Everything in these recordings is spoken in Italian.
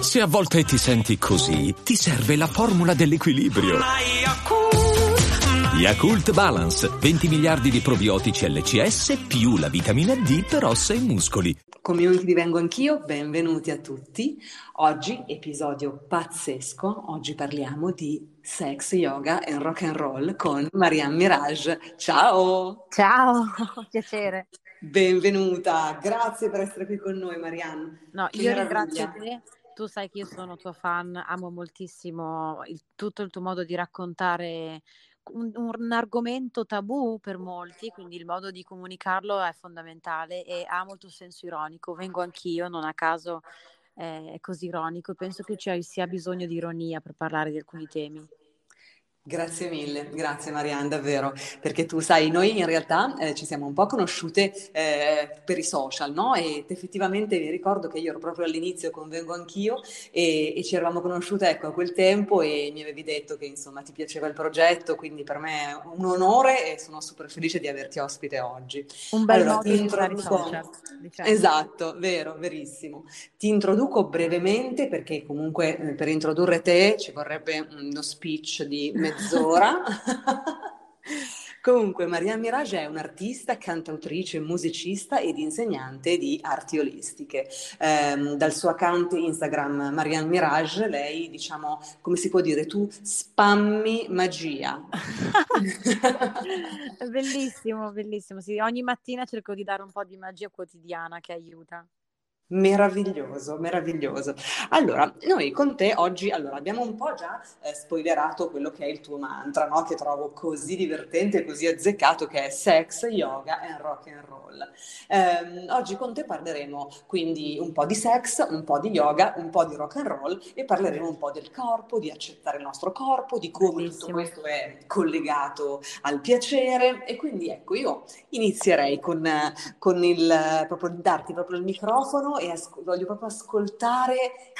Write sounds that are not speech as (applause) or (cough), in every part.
Se a volte ti senti così, ti serve la formula dell'equilibrio. Yakult Balance, 20 miliardi di probiotici LCS più la vitamina D per ossa e muscoli. Community Vengo Anch'io, benvenuti a tutti. Oggi episodio pazzesco, oggi parliamo di sex, yoga e rock and roll con Marianne Mirage. Ciao! Ciao, (laughs) piacere. Benvenuta, grazie per essere qui con noi Marianne. No, che io meraviglia. ringrazio te tu sai che io sono tua fan, amo moltissimo il, tutto il tuo modo di raccontare un, un, argomento tabù per molti, quindi il modo di comunicarlo è fondamentale e amo il tuo senso ironico. Vengo anch'io, non a caso eh, è così ironico, penso che ci sia bisogno di ironia per parlare di alcuni temi. Grazie mille, grazie Marianne, davvero, perché tu sai, noi in realtà eh, ci siamo un po' conosciute eh, per i social, no? Ed effettivamente mi ricordo che io ero proprio all'inizio, convengo anch'io, e, e ci eravamo conosciute ecco, a quel tempo e mi avevi detto che insomma ti piaceva il progetto, quindi per me è un onore e sono super felice di averti ospite oggi. Un bel allora, modo di introduco... social, diciamo. Esatto, vero, verissimo. Ti introduco brevemente perché comunque eh, per introdurre te ci vorrebbe uno speech di mezz'ora. (laughs) Comunque, Maria Mirage è un'artista, cantautrice, musicista ed insegnante di arti olistiche. Eh, dal suo account Instagram Marianne Mirage, lei, diciamo, come si può dire, tu spammi magia. (laughs) bellissimo, bellissimo. Sì, ogni mattina cerco di dare un po' di magia quotidiana che aiuta. Meraviglioso, meraviglioso. Allora, noi con te oggi allora, abbiamo un po' già eh, spoilerato quello che è il tuo mantra, no? che trovo così divertente e così azzeccato, che è sex, yoga e rock and roll. Eh, oggi con te parleremo quindi un po' di sex, un po' di yoga, un po' di rock and roll e parleremo un po' del corpo, di accettare il nostro corpo, di come Bellissimo. tutto questo è collegato al piacere. E quindi ecco, io inizierei con, con il proprio darti proprio il microfono e as- voglio proprio ascoltare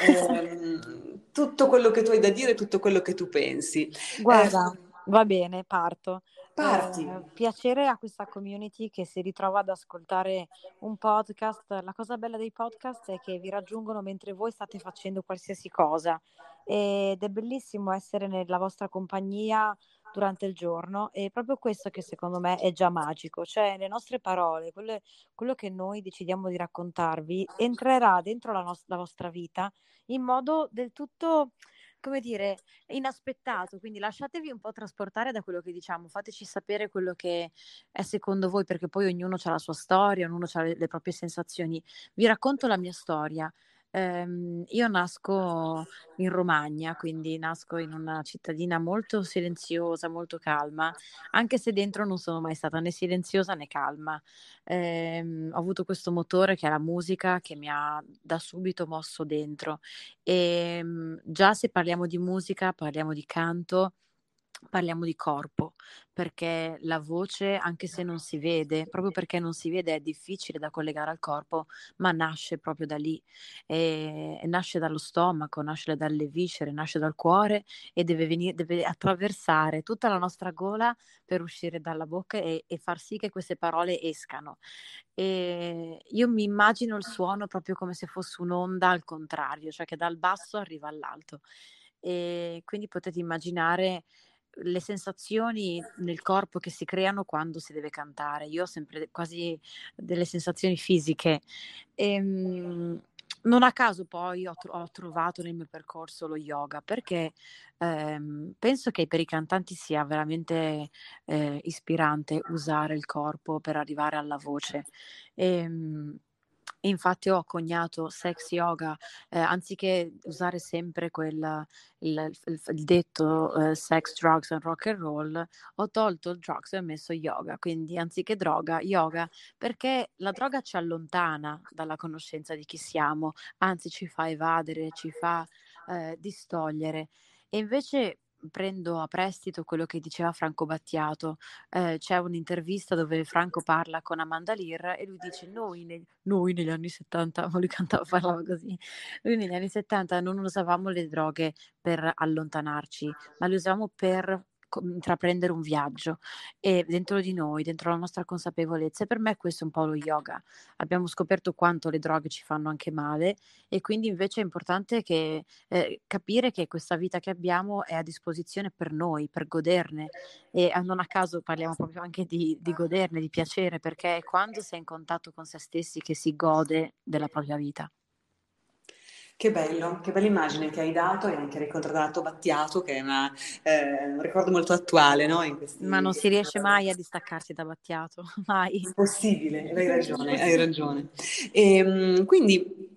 ehm, (laughs) tutto quello che tu hai da dire, tutto quello che tu pensi. Guarda, eh, va bene, parto. Parti. Eh, piacere a questa community che si ritrova ad ascoltare un podcast. La cosa bella dei podcast è che vi raggiungono mentre voi state facendo qualsiasi cosa ed è bellissimo essere nella vostra compagnia durante il giorno e proprio questo che secondo me è già magico, cioè le nostre parole, quelle, quello che noi decidiamo di raccontarvi entrerà dentro la, nos- la vostra vita in modo del tutto come dire, inaspettato, quindi lasciatevi un po' trasportare da quello che diciamo, fateci sapere quello che è secondo voi, perché poi ognuno ha la sua storia, ognuno ha le, le proprie sensazioni. Vi racconto la mia storia. Ehm, io nasco in Romagna, quindi nasco in una cittadina molto silenziosa, molto calma, anche se dentro non sono mai stata né silenziosa né calma. Ehm, ho avuto questo motore che è la musica che mi ha da subito mosso dentro. E ehm, già se parliamo di musica, parliamo di canto, parliamo di corpo, perché la voce, anche se non si vede, proprio perché non si vede, è difficile da collegare al corpo, ma nasce proprio da lì, e, e nasce dallo stomaco, nasce dalle viscere, nasce dal cuore e deve, venire, deve attraversare tutta la nostra gola per uscire dalla bocca e, e far sì che queste parole escano. E io mi immagino il suono proprio come se fosse un'onda al contrario, cioè che dal basso arriva all'alto. E quindi potete immaginare le sensazioni nel corpo che si creano quando si deve cantare. Io ho sempre quasi delle sensazioni fisiche. E, ehm, non a caso poi ho, ho, trovato nel mio percorso lo yoga perché ehm, penso che per i cantanti sia veramente eh, ispirante usare il corpo per arrivare alla voce. E, Infatti ho coniato sex yoga, eh, anziché usare sempre quel, il, il, il detto eh, sex, drugs and rock and roll, ho tolto il drugs e ho messo yoga, quindi anziché droga, yoga, perché la droga ci allontana dalla conoscenza di chi siamo, anzi ci fa evadere, ci fa eh, distogliere. E invece prendo a prestito quello che diceva Franco Battiato. Eh, c'è un'intervista dove Franco parla con Amanda Lear e lui dice: Noi, ne- noi negli anni 70, (laughs) ma lui cantava, parlava così. Noi negli anni 70 non usavamo le droghe per allontanarci, ma le usavamo per intraprendere un viaggio e dentro di noi, dentro la nostra consapevolezza. E per me questo è un po' lo yoga. Abbiamo scoperto quanto le droghe ci fanno anche male e quindi invece è importante che, eh, capire che questa vita che abbiamo è a disposizione per noi, per goderne. E non a caso parliamo proprio anche di, di goderne, di piacere, perché è quando sei in contatto con se stessi che si gode della propria vita. Che bello, che bella immagine che hai dato e anche ricordato Battiato, che è una, eh, un ricordo molto attuale, no? Questi, Ma non si riesce mai a distaccarsi da Battiato, (laughs) mai. Impossibile, hai ragione, hai (laughs) ragione. E, ehm, quindi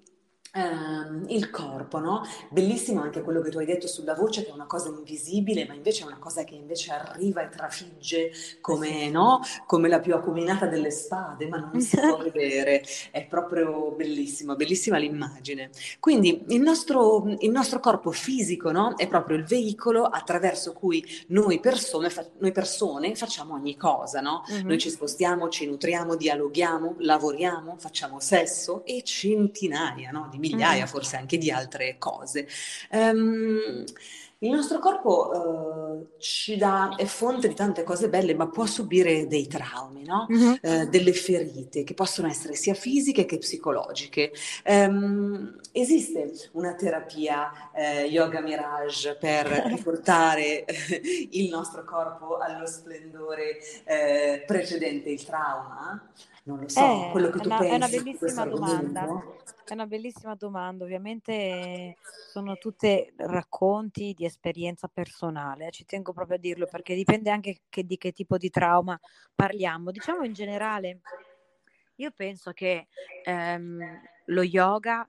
Uh, il corpo, no? Bellissimo anche quello che tu hai detto sulla voce, che è una cosa invisibile, ma invece è una cosa che invece arriva e trafigge come, no? come la più acuminata delle spade, ma non si può (laughs) vedere. È proprio bellissimo, bellissima l'immagine. Quindi il nostro, il nostro corpo fisico no? è proprio il veicolo attraverso cui noi persone, fa- noi persone facciamo ogni cosa. No? Mm-hmm. Noi ci spostiamo, ci nutriamo, dialoghiamo, lavoriamo, facciamo sesso e centinaia no? di migliaia mm. forse anche di altre cose. Um, il nostro corpo uh, ci dà, è fonte di tante cose belle, ma può subire dei traumi, no? mm-hmm. uh, delle ferite che possono essere sia fisiche che psicologiche. Um, esiste una terapia uh, Yoga Mirage per (laughs) riportare il nostro corpo allo splendore precedente il trauma? Non lo so, eh, quello che tu una, pensi. È una bellissima domanda. È una bellissima domanda. Ovviamente sono tutte racconti di esperienza personale. Ci tengo proprio a dirlo perché dipende anche che, di che tipo di trauma parliamo. Diciamo in generale, io penso che ehm, lo yoga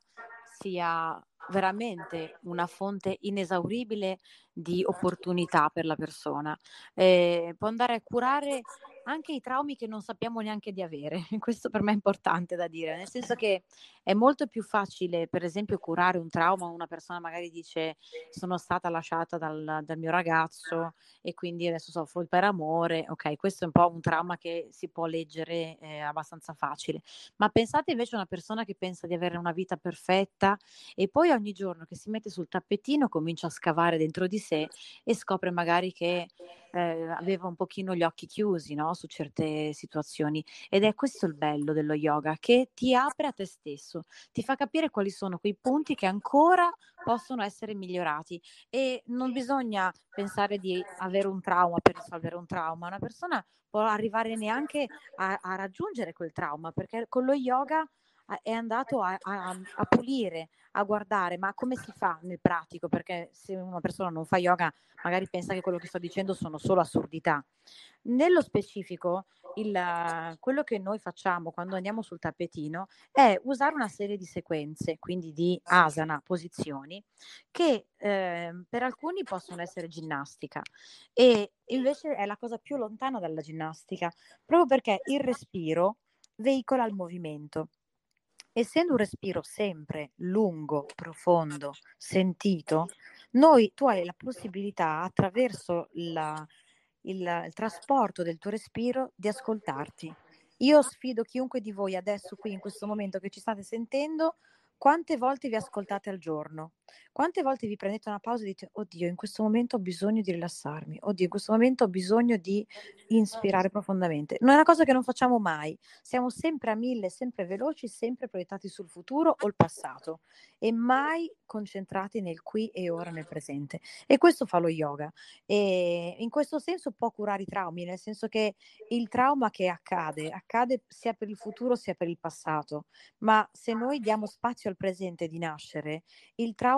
sia veramente una fonte inesauribile di opportunità per la persona. Eh, può andare a curare anche i traumi che non sappiamo neanche di avere. (laughs) Questo per me è importante da dire, nel senso che è molto più facile, per esempio, curare un trauma. Una persona magari dice sono stata lasciata dal, dal mio ragazzo e quindi adesso soffro per amore. Ok, questo è un po' un trauma che si può leggere eh, abbastanza facile. Ma pensate invece a una persona che pensa di avere una vita perfetta e poi ogni giorno che si mette sul tappetino comincia a scavare dentro di sé e scopre magari che eh, aveva un pochino gli occhi chiusi no? su certe situazioni ed è questo il bello dello yoga che ti apre a te stesso, ti fa capire quali sono quei punti che ancora possono essere migliorati e non bisogna pensare di avere un trauma per risolvere un trauma, una persona può arrivare neanche a, a raggiungere quel trauma perché con lo yoga è andato a, a, a, pulire, a guardare, ma come si fa nel pratico? Perché se una persona non fa yoga, magari pensa che quello che sto dicendo sono solo assurdità. Nello specifico, il, quello che noi facciamo quando andiamo sul tappetino è usare una serie di sequenze, quindi di asana, posizioni, che eh, per alcuni possono essere ginnastica e invece è la cosa più lontana dalla ginnastica, proprio perché il respiro veicola il movimento essendo un respiro sempre lungo, profondo, sentito, noi, tu hai la possibilità attraverso la, il, il trasporto del tuo respiro di ascoltarti. Io sfido chiunque di voi adesso qui in questo momento che ci state sentendo quante volte vi ascoltate al giorno? Quante volte vi prendete una pausa e dite, oddio, in questo momento ho bisogno di rilassarmi, oddio, in questo momento ho bisogno di inspirare profondamente. Non è una cosa che non facciamo mai, siamo sempre a mille, sempre veloci, sempre proiettati sul futuro o il passato e mai concentrati nel qui e ora, nel presente. E questo fa lo yoga. E in questo senso può curare i traumi, nel senso che il trauma che accade, accade sia per il futuro sia per il passato, ma se noi diamo spazio al presente di nascere, il trauma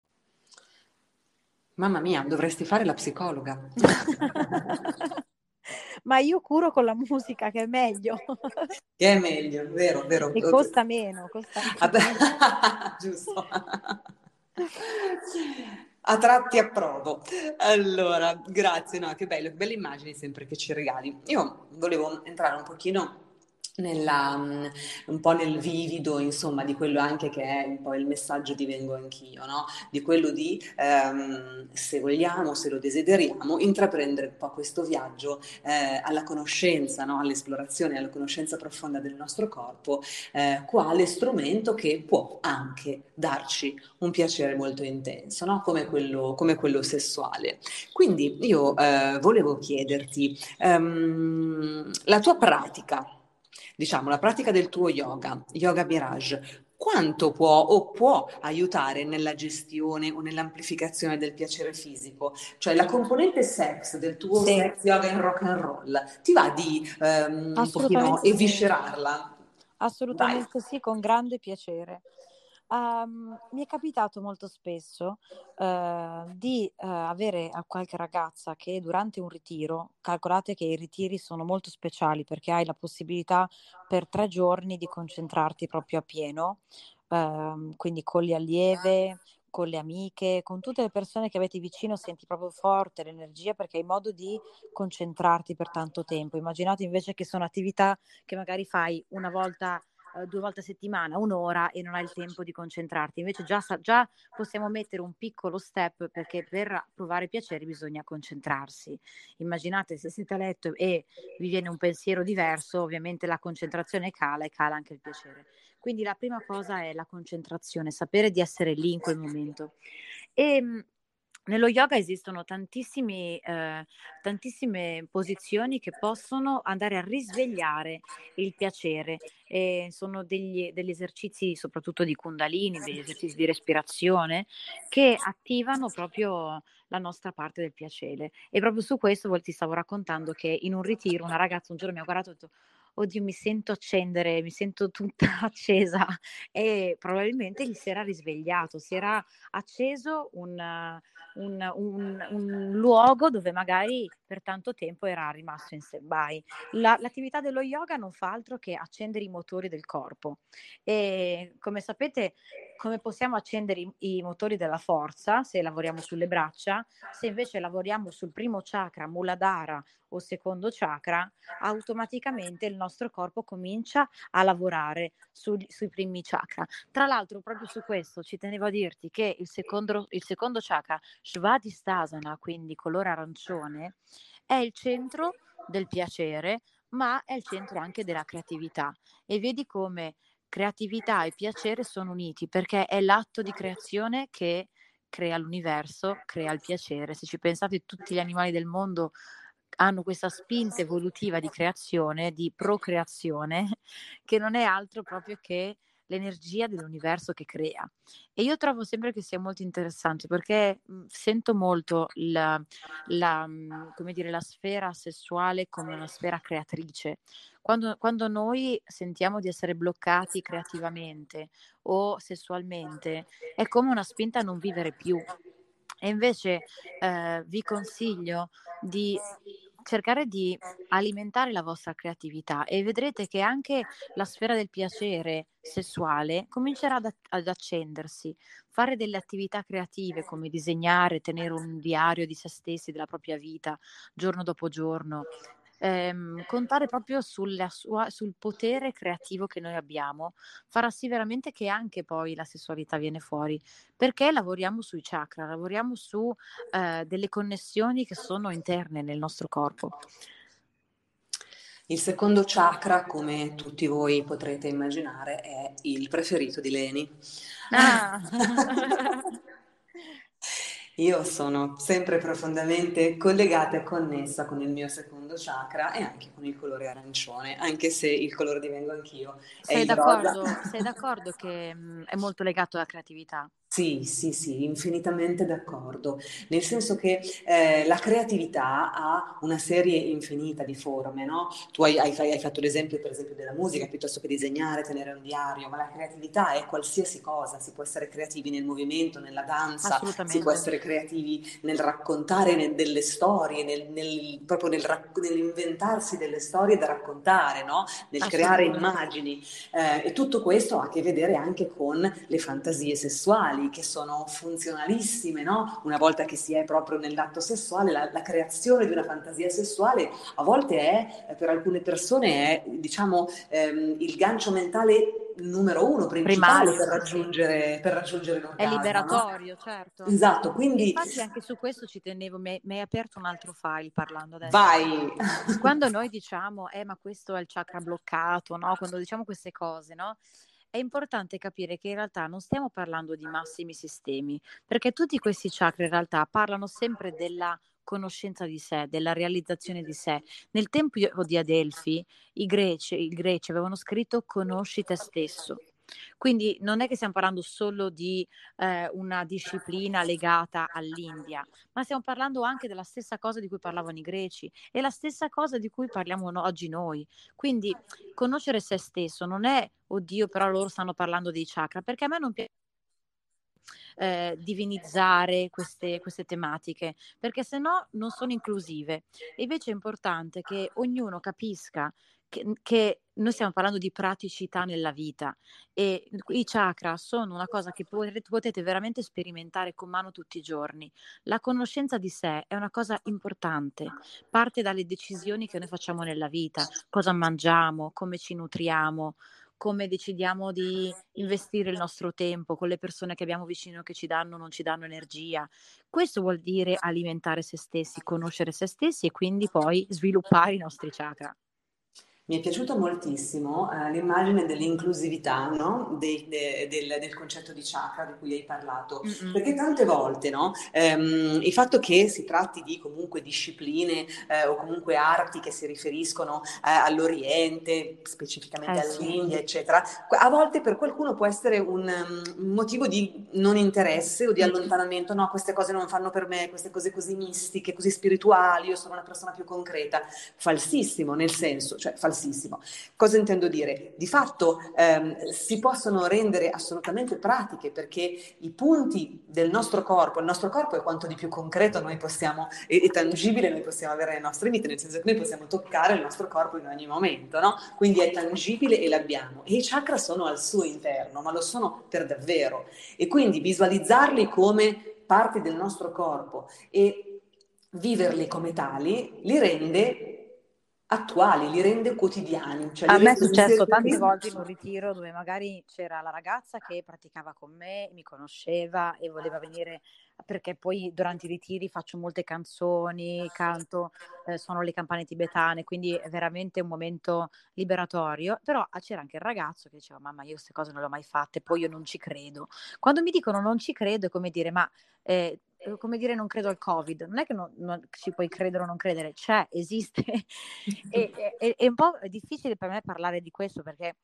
Mamma mia, dovresti fare la psicologa. (laughs) Ma io curo con la musica, che è meglio. (laughs) Che è meglio, vero, vero. E costa meno, costa meno. (laughs) Giusto. A tratti approvo. Allora, grazie, no, che bello, che belle immagini sempre che ci regali. Io volevo entrare un pochino nella, mm, un po' nel vivido, insomma, di quello anche che è un po' il messaggio di Vengo Anch'io, no? Di quello di, ehm, se vogliamo, se lo desideriamo, intraprendere un po' questo viaggio eh, alla conoscenza, no? All'esplorazione, alla conoscenza profonda del nostro corpo, eh, quale strumento che può anche darci un piacere molto intenso, no? Come quello, come quello sessuale. Quindi io eh, volevo chiederti, ehm, la tua pratica, diciamo, la pratica del tuo yoga, yoga mirage, quanto può o può aiutare nella gestione o nell'amplificazione del piacere fisico? Cioè la componente sex del tuo sì. sex yoga in rock and roll, ti va di um, un pochino eviscerarla? Assolutamente Vai. sì, con grande piacere. Um, mi è capitato molto spesso uh, di uh, avere qualche ragazza che durante un ritiro, calcolate che i ritiri sono molto speciali perché hai la possibilità per tre giorni di concentrarti proprio a pieno, uh, quindi con le allieve, con le amiche, con tutte le persone che avete vicino, senti proprio forte l'energia perché hai modo di concentrarti per tanto tempo. Immaginate invece che sono attività che magari fai una volta eh, due volte a settimana, un'ora e non hai il tempo di concentrarti. Invece già, già possiamo mettere un piccolo step perché per provare piacere bisogna concentrarsi. Immaginate se siete a letto e vi viene un pensiero diverso, ovviamente la concentrazione cala e cala anche il piacere. Quindi la prima cosa è la concentrazione, sapere di essere lì in quel momento. E ehm, nello yoga esistono eh, tantissime posizioni che possono andare a risvegliare il piacere. E sono degli, degli esercizi soprattutto di kundalini, degli esercizi di respirazione che attivano proprio la nostra parte del piacere. E proprio su questo ti stavo raccontando che in un ritiro una ragazza un giorno mi ha guardato e ha detto oddio mi sento accendere, mi sento tutta (laughs) accesa e probabilmente gli si era risvegliato, si era acceso un, un, un, un luogo dove magari per tanto tempo era rimasto in stand-by. La, l'attività dello yoga non fa altro che accendere i motori del corpo e come sapete come possiamo accendere i, i motori della forza se lavoriamo sulle braccia, se invece lavoriamo sul primo chakra, Muladhara o secondo chakra, automaticamente il nostro corpo comincia a lavorare su, sui primi chakra. Tra l'altro, proprio su questo ci tenevo a dirti che il secondo, il secondo chakra, Svadhisthasana, quindi colore arancione, è il centro del piacere, ma è il centro anche della creatività. E vedi come creatività e piacere sono uniti perché è l'atto di creazione che crea l'universo, crea il piacere. Se ci pensate, tutti gli animali del mondo hanno questa spinta evolutiva di creazione, di procreazione, (laughs) che non è altro proprio che l'energia dell'universo che crea. E io trovo sempre che sia molto interessante perché mh, sento molto la, la, mh, dire, la, sfera sessuale come una sfera creatrice. Quando, quando, noi sentiamo di essere bloccati creativamente o sessualmente, è come una spinta a non vivere più. E invece eh, vi consiglio di cercare di alimentare la vostra creatività e vedrete che anche la sfera del piacere sessuale comincerà ad, ad, accendersi. Fare delle attività creative come disegnare, tenere un diario di se stessi, della propria vita, giorno dopo giorno, ehm, contare proprio sua, sul potere creativo che noi abbiamo, farà sì veramente che anche poi la sessualità viene fuori, perché lavoriamo sui chakra, lavoriamo su eh, delle connessioni che sono interne nel nostro corpo. Il secondo chakra, come tutti voi potrete immaginare, è il preferito di Leni. Ah. (laughs) Io sono sempre profondamente collegata e connessa con il mio secondo chakra e anche con il colore arancione, anche se il colore divengo anch'io. Sei d'accordo, sei d'accordo che mh, mm, è molto legato alla creatività? Sì, sì, sì, infinitamente d'accordo, nel senso che eh, la creatività ha una serie infinita di forme, no? Tu hai, hai, hai, fatto l'esempio, per esempio, della musica, piuttosto che disegnare, tenere un diario, ma la creatività è qualsiasi cosa, si può essere creativi nel movimento, nella danza, si può essere creativi nel raccontare nel, delle storie, nel, nel, proprio nel, nell'inventarsi delle storie da raccontare, no? Nel creare immagini. Eh, e tutto questo ha a che vedere anche con le fantasie sessuali sessuali che sono funzionalissime, no? Una volta che si è proprio nell'atto sessuale, la, la creazione di una fantasia sessuale a volte è, per alcune persone, è diciamo ehm, il gancio mentale numero uno, principale per raggiungere, per raggiungere l'orgasmo. È liberatorio, no? certo. Esatto, quindi... Infatti anche su questo ci tenevo, mi hai aperto un altro file parlando adesso. Vai! Quando noi diciamo, eh ma questo è il chakra bloccato, no? Quando diciamo queste cose, no? È importante capire che in realtà non stiamo parlando di massimi sistemi, perché tutti questi chakra in realtà parlano sempre della conoscenza di sé, della realizzazione di sé. Nel tempo di Adelfi i greci, i greci avevano scritto conosci te stesso. Quindi non è che stiamo parlando solo di eh, una disciplina legata all'India, ma stiamo parlando anche della stessa cosa di cui parlavano i greci e la stessa cosa di cui parliamo no- oggi noi. Quindi conoscere se stesso non è, oddio, però loro stanno parlando dei chakra, perché a me non piace eh, divinizzare queste, queste, tematiche, perché se no non sono inclusive. E invece è importante che ognuno capisca che, che, noi stiamo parlando di praticità nella vita e i chakra sono una cosa che potete, veramente sperimentare con mano tutti i giorni. La conoscenza di sé è una cosa importante, parte dalle decisioni che noi facciamo nella vita, cosa mangiamo, come ci nutriamo, come decidiamo di investire il nostro tempo con le persone che abbiamo vicino che ci danno o non ci danno energia. Questo vuol dire alimentare se stessi, conoscere se stessi e quindi poi sviluppare i nostri chakra. Mi è piaciuto moltissimo eh, l'immagine dell'inclusività no? de, de, del, del, concetto di chakra di cui hai parlato, Mm-mm. perché tante volte no? ehm, il fatto che si tratti di comunque discipline eh, o comunque arti che si riferiscono eh, all'Oriente, specificamente eh, all'India, sì. eccetera, a volte per qualcuno può essere un, um, motivo di non interesse o di allontanamento, no, queste cose non fanno per me, queste cose così mistiche, così spirituali, io sono una persona più concreta, falsissimo nel senso, cioè falsissimo falsissimo. Cosa intendo dire? Di fatto ehm, si possono rendere assolutamente pratiche perché i punti del nostro corpo, il nostro corpo è quanto di più concreto noi possiamo, e, tangibile noi possiamo avere nelle nostre vite, nel senso che noi possiamo toccare il nostro corpo in ogni momento, no? Quindi è tangibile e l'abbiamo. E i chakra sono al suo interno, ma lo sono per davvero. E quindi visualizzarli come parte del nostro corpo e viverli come tali li rende attuali, li rende quotidiani. Cioè, a me è successo tante volte in un ritiro dove magari c'era la ragazza che praticava con me, mi conosceva e voleva venire perché poi durante i ritiri faccio molte canzoni, canto, eh, suono le campane tibetane, quindi è veramente un momento liberatorio, però c'era anche il ragazzo che diceva mamma io queste cose non le ho mai fatte, poi io non ci credo. Quando mi dicono non ci credo è come dire ma eh, come dire non credo al covid, non è che non, non ci puoi credere o non credere, c'è, esiste. (laughs) E, e, è un po' difficile per me parlare di questo perché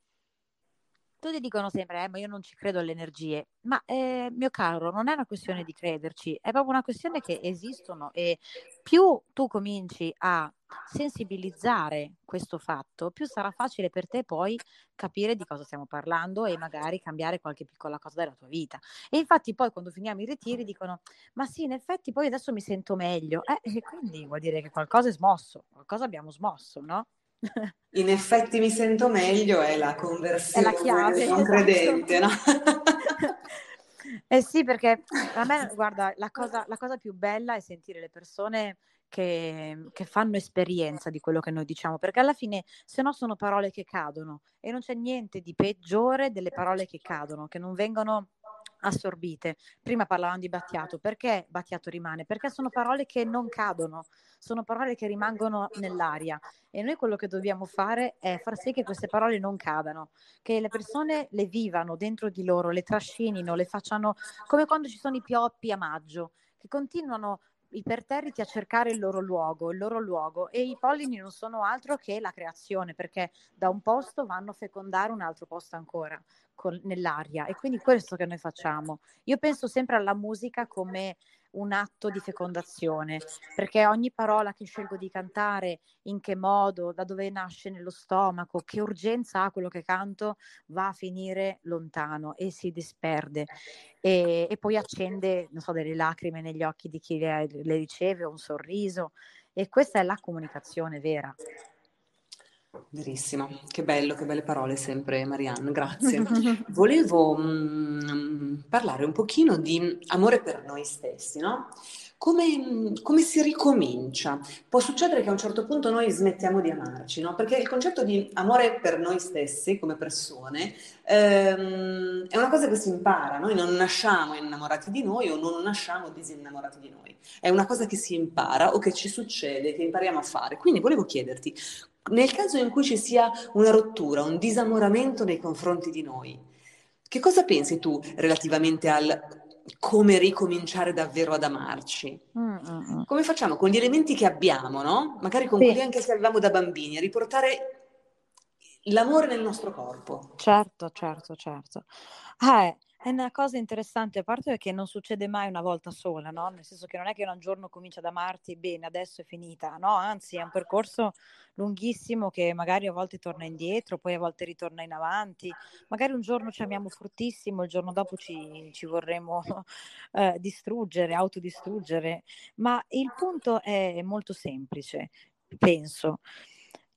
tutti dicono sempre, eh, ma io non ci credo alle energie, ma eh, mio caro, non è una questione di crederci, è proprio una questione che esistono e più tu cominci a sensibilizzare questo fatto, più sarà facile per te poi capire di cosa stiamo parlando e magari cambiare qualche piccola cosa della tua vita. E infatti poi quando finiamo i ritiri dicono, ma sì, in effetti poi adesso mi sento meglio, eh, e quindi vuol dire che qualcosa è smosso, qualcosa abbiamo smosso, no? In effetti mi sento meglio, è la conversione è la chiave, non esatto. credente, no? (laughs) eh sì, perché a me, guarda, la cosa, la cosa più bella è sentire le persone che, che, fanno esperienza di quello che noi diciamo, perché alla fine se no sono parole che cadono e non c'è niente di peggiore delle parole che cadono, che non vengono assorbite. Prima parlavamo di Battiato, perché Battiato rimane? Perché sono parole che non cadono, sono parole che rimangono nell'aria e noi quello che dobbiamo fare è far sì che queste parole non cadano, che le persone le vivano dentro di loro, le trascinino, le facciano come quando ci sono i pioppi a maggio, che continuano iperterriti a cercare il loro luogo, il loro luogo e i pollini non sono altro che la creazione perché da un posto vanno a fecondare un altro posto ancora con, nell'aria e quindi questo che noi facciamo. Io penso sempre alla musica come un atto di fecondazione, perché ogni parola che scelgo di cantare, in che modo, da dove nasce nello stomaco, che urgenza ha quello che canto, va a finire lontano e si disperde e, e poi accende, non so, delle lacrime negli occhi di chi le, le riceve, un sorriso e questa è la comunicazione vera. Verissimo, che bello, che belle parole sempre Marianne, grazie. (laughs) Volevo mm, parlare un pochino di amore per noi stessi, no? Come, come, si ricomincia? Può succedere che a un certo punto noi smettiamo di amarci, no? Perché il concetto di amore per noi stessi come persone ehm, è una cosa che si impara, noi non nasciamo innamorati di noi o non nasciamo disinnamorati di noi, è una cosa che si impara o che ci succede, che impariamo a fare. Quindi volevo chiederti, nel caso in cui ci sia una rottura, un disamoramento nei confronti di noi, che cosa pensi tu relativamente al come ricominciare davvero ad amarci? Mm-hmm. Come facciamo con gli elementi che abbiamo, no? Magari con sì. quelli anche che avevamo da bambini, a riportare l'amore nel nostro corpo. Certo, certo, certo. Eh, è una cosa interessante, a parte che non succede mai una volta sola, no? Nel senso che non è che un giorno comincia ad amarti bene, adesso è finita, no? Anzi, è un percorso lunghissimo che magari a volte torna indietro, poi a volte ritorna in avanti. Magari un giorno ci amiamo fortissimo, il giorno dopo ci, ci vorremmo (laughs) eh, distruggere, autodistruggere. Ma il punto è molto semplice, penso.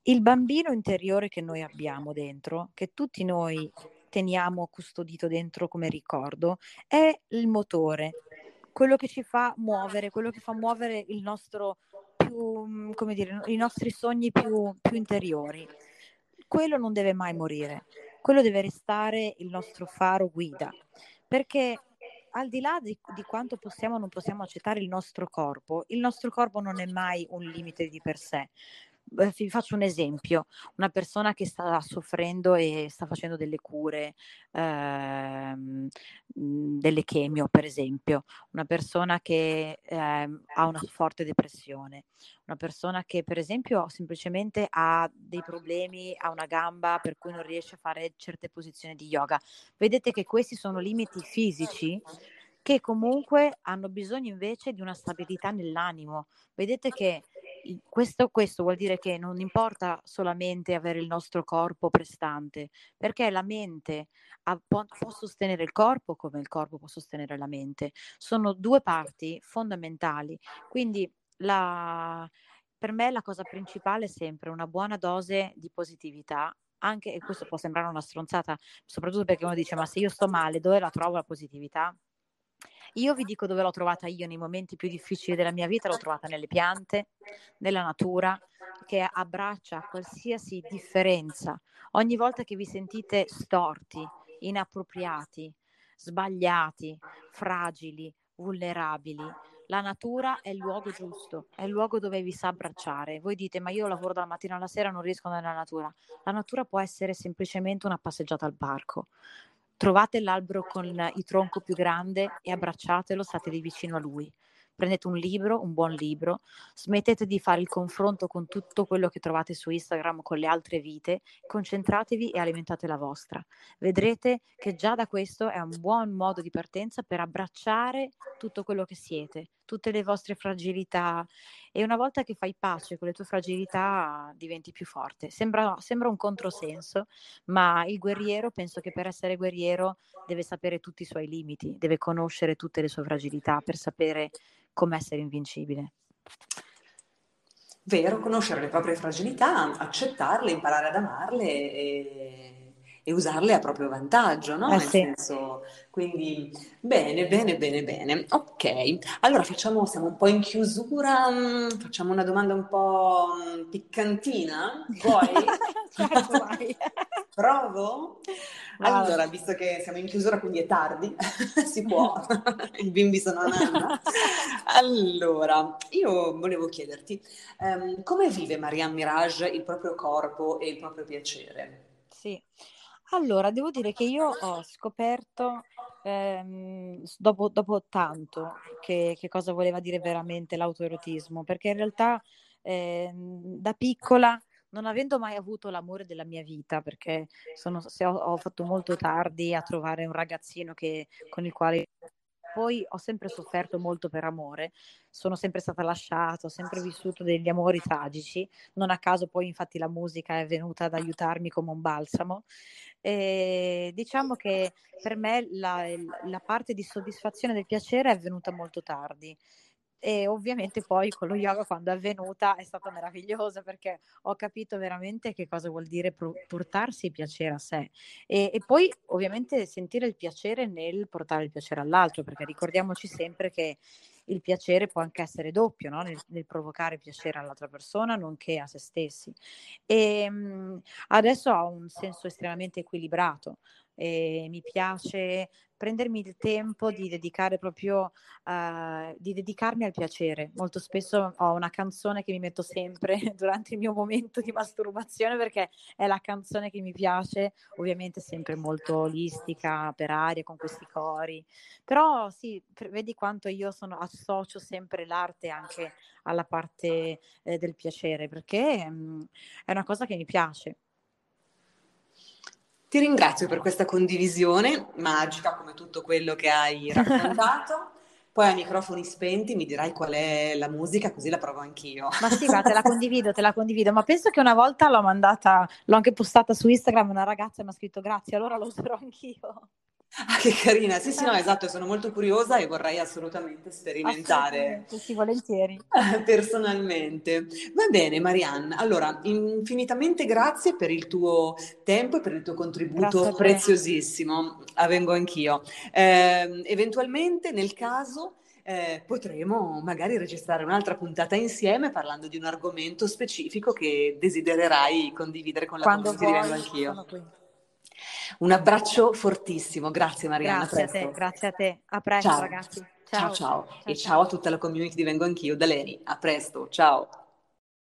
Il bambino interiore che noi abbiamo dentro, che tutti noi teniamo custodito dentro come ricordo, è il motore, quello che ci fa muovere, quello che fa muovere il nostro più, mm, come dire, i nostri sogni più, più interiori. Quello non deve mai morire, quello deve restare il nostro faro guida, perché al di là di, di, quanto possiamo o non possiamo accettare il nostro corpo, il nostro corpo non è mai un limite di per sé vi faccio un esempio, una persona che sta soffrendo e sta facendo delle cure, ehm, mhmm, delle chemio per esempio, una persona che ehm, ha una forte depressione, una persona che per esempio semplicemente ha dei problemi a una gamba per cui non riesce a fare certe posizioni di yoga. Vedete che questi sono limiti fisici che comunque hanno bisogno invece di una stabilità nell'animo. Vedete che questo, questo, vuol dire che non importa solamente avere il nostro corpo prestante, perché la mente ha, può, può, sostenere il corpo come il corpo può sostenere la mente. Sono due parti fondamentali. Quindi la, per me la cosa principale è sempre una buona dose di positività. Anche, e questo può sembrare una stronzata, soprattutto perché uno dice: Ma se io sto male, dove la trovo la positività? Io vi dico dove l'ho trovata io nei momenti più difficili della mia vita, l'ho trovata nelle piante, nella natura, che abbraccia qualsiasi differenza. Ogni volta che vi sentite storti, inappropriati, sbagliati, fragili, vulnerabili, la natura è il luogo giusto, è il luogo dove vi sa abbracciare. Voi dite, ma io lavoro dalla mattina alla sera, non riesco nella natura. La natura può essere semplicemente una passeggiata al parco, Trovate l'albero con il tronco più grande e abbracciatelo, state lì vicino a lui prendete un libro, un buon libro, smettete di fare il confronto con tutto quello che trovate su Instagram con le altre vite, concentratevi e alimentate la vostra. Vedrete che già da questo è un buon modo di partenza per abbracciare tutto quello che siete, tutte le vostre fragilità e una volta che fai pace con le tue fragilità diventi più forte. Sembra, sembra un controsenso, ma il guerriero penso che per essere guerriero deve sapere tutti i suoi limiti, deve conoscere tutte le sue fragilità per sapere come essere invincibile. Vero, conoscere le proprie fragilità, accettarle, imparare ad amarle e, e usarle a proprio vantaggio, no? Eh, Nel sì. senso, quindi bene, bene, bene, bene. Ok, allora facciamo, siamo un po' in chiusura, mm, facciamo una domanda un po' mm, piccantina. Vuoi? (laughs) certo. (laughs) Provo? Allora, visto che siamo in chiusura, quindi è tardi, (laughs) si può, i bimbi sono a nanna. Allora, io volevo chiederti, ehm, come vive Marianne Mirage il proprio corpo e il proprio piacere? Sì, allora devo dire che io ho scoperto ehm, dopo, dopo tanto che, che cosa voleva dire veramente l'autoerotismo, perché in realtà ehm, da piccola non avendo mai avuto l'amore della mia vita, perché sono, ho, ho, fatto molto tardi a trovare un ragazzino che, con il quale poi ho sempre sofferto molto per amore, sono sempre stata lasciata, ho sempre vissuto degli amori tragici, non a caso poi infatti la musica è venuta ad aiutarmi come un balsamo. E diciamo che per me la, la parte di soddisfazione del piacere è venuta molto tardi e ovviamente poi con lo yoga quando è avvenuta è stata meravigliosa perché ho capito veramente che cosa vuol dire portarsi piacere a sé e, e, poi ovviamente sentire il piacere nel portare il piacere all'altro perché ricordiamoci sempre che il piacere può anche essere doppio no? nel, nel, provocare piacere all'altra persona nonché a se stessi e mh, adesso ho un senso estremamente equilibrato e mi piace prendermi il tempo di dedicare proprio, uh, di dedicarmi al piacere. Molto spesso ho una canzone che mi metto sempre (laughs) durante il mio momento di masturbazione perché è la canzone che mi piace, ovviamente sempre molto olistica, per aria, con questi cori. Però sì, vedi quanto io sono, associo sempre l'arte anche alla parte eh, del piacere, perché mh, mm, è una cosa che mi piace. Ti ringrazio per questa condivisione magica come tutto quello che hai (laughs) raccontato. Poi a microfoni spenti mi dirai qual è la musica, così la provo anch'io. Ma sì, ma te la (laughs) condivido, te la condivido. Ma penso che una volta l'ho mandata, l'ho anche postata su Instagram, una ragazza mi ha scritto grazie, allora lo userò anch'io. Ah, che carina, sì, sì, no, esatto, sono molto curiosa e vorrei assolutamente sperimentare. Sì, volentieri. (laughs) Personalmente. Va bene, Marianne. Allora, infinitamente grazie per il tuo tempo e per il tuo contributo preziosissimo. Ah, vengo anch'io. Eh, eventualmente, nel caso, eh, potremo magari registrare un'altra puntata insieme parlando di un argomento specifico che desidererai condividere con la Quando community vuoi, Anch'io. Un abbraccio fortissimo, grazie Mariana. Grazie a te, grazie a te. A presto ciao. ragazzi. Ciao. ciao ciao. ciao e ciao. ciao a tutta la community di Vengo Anch'io da Leni. A presto, ciao.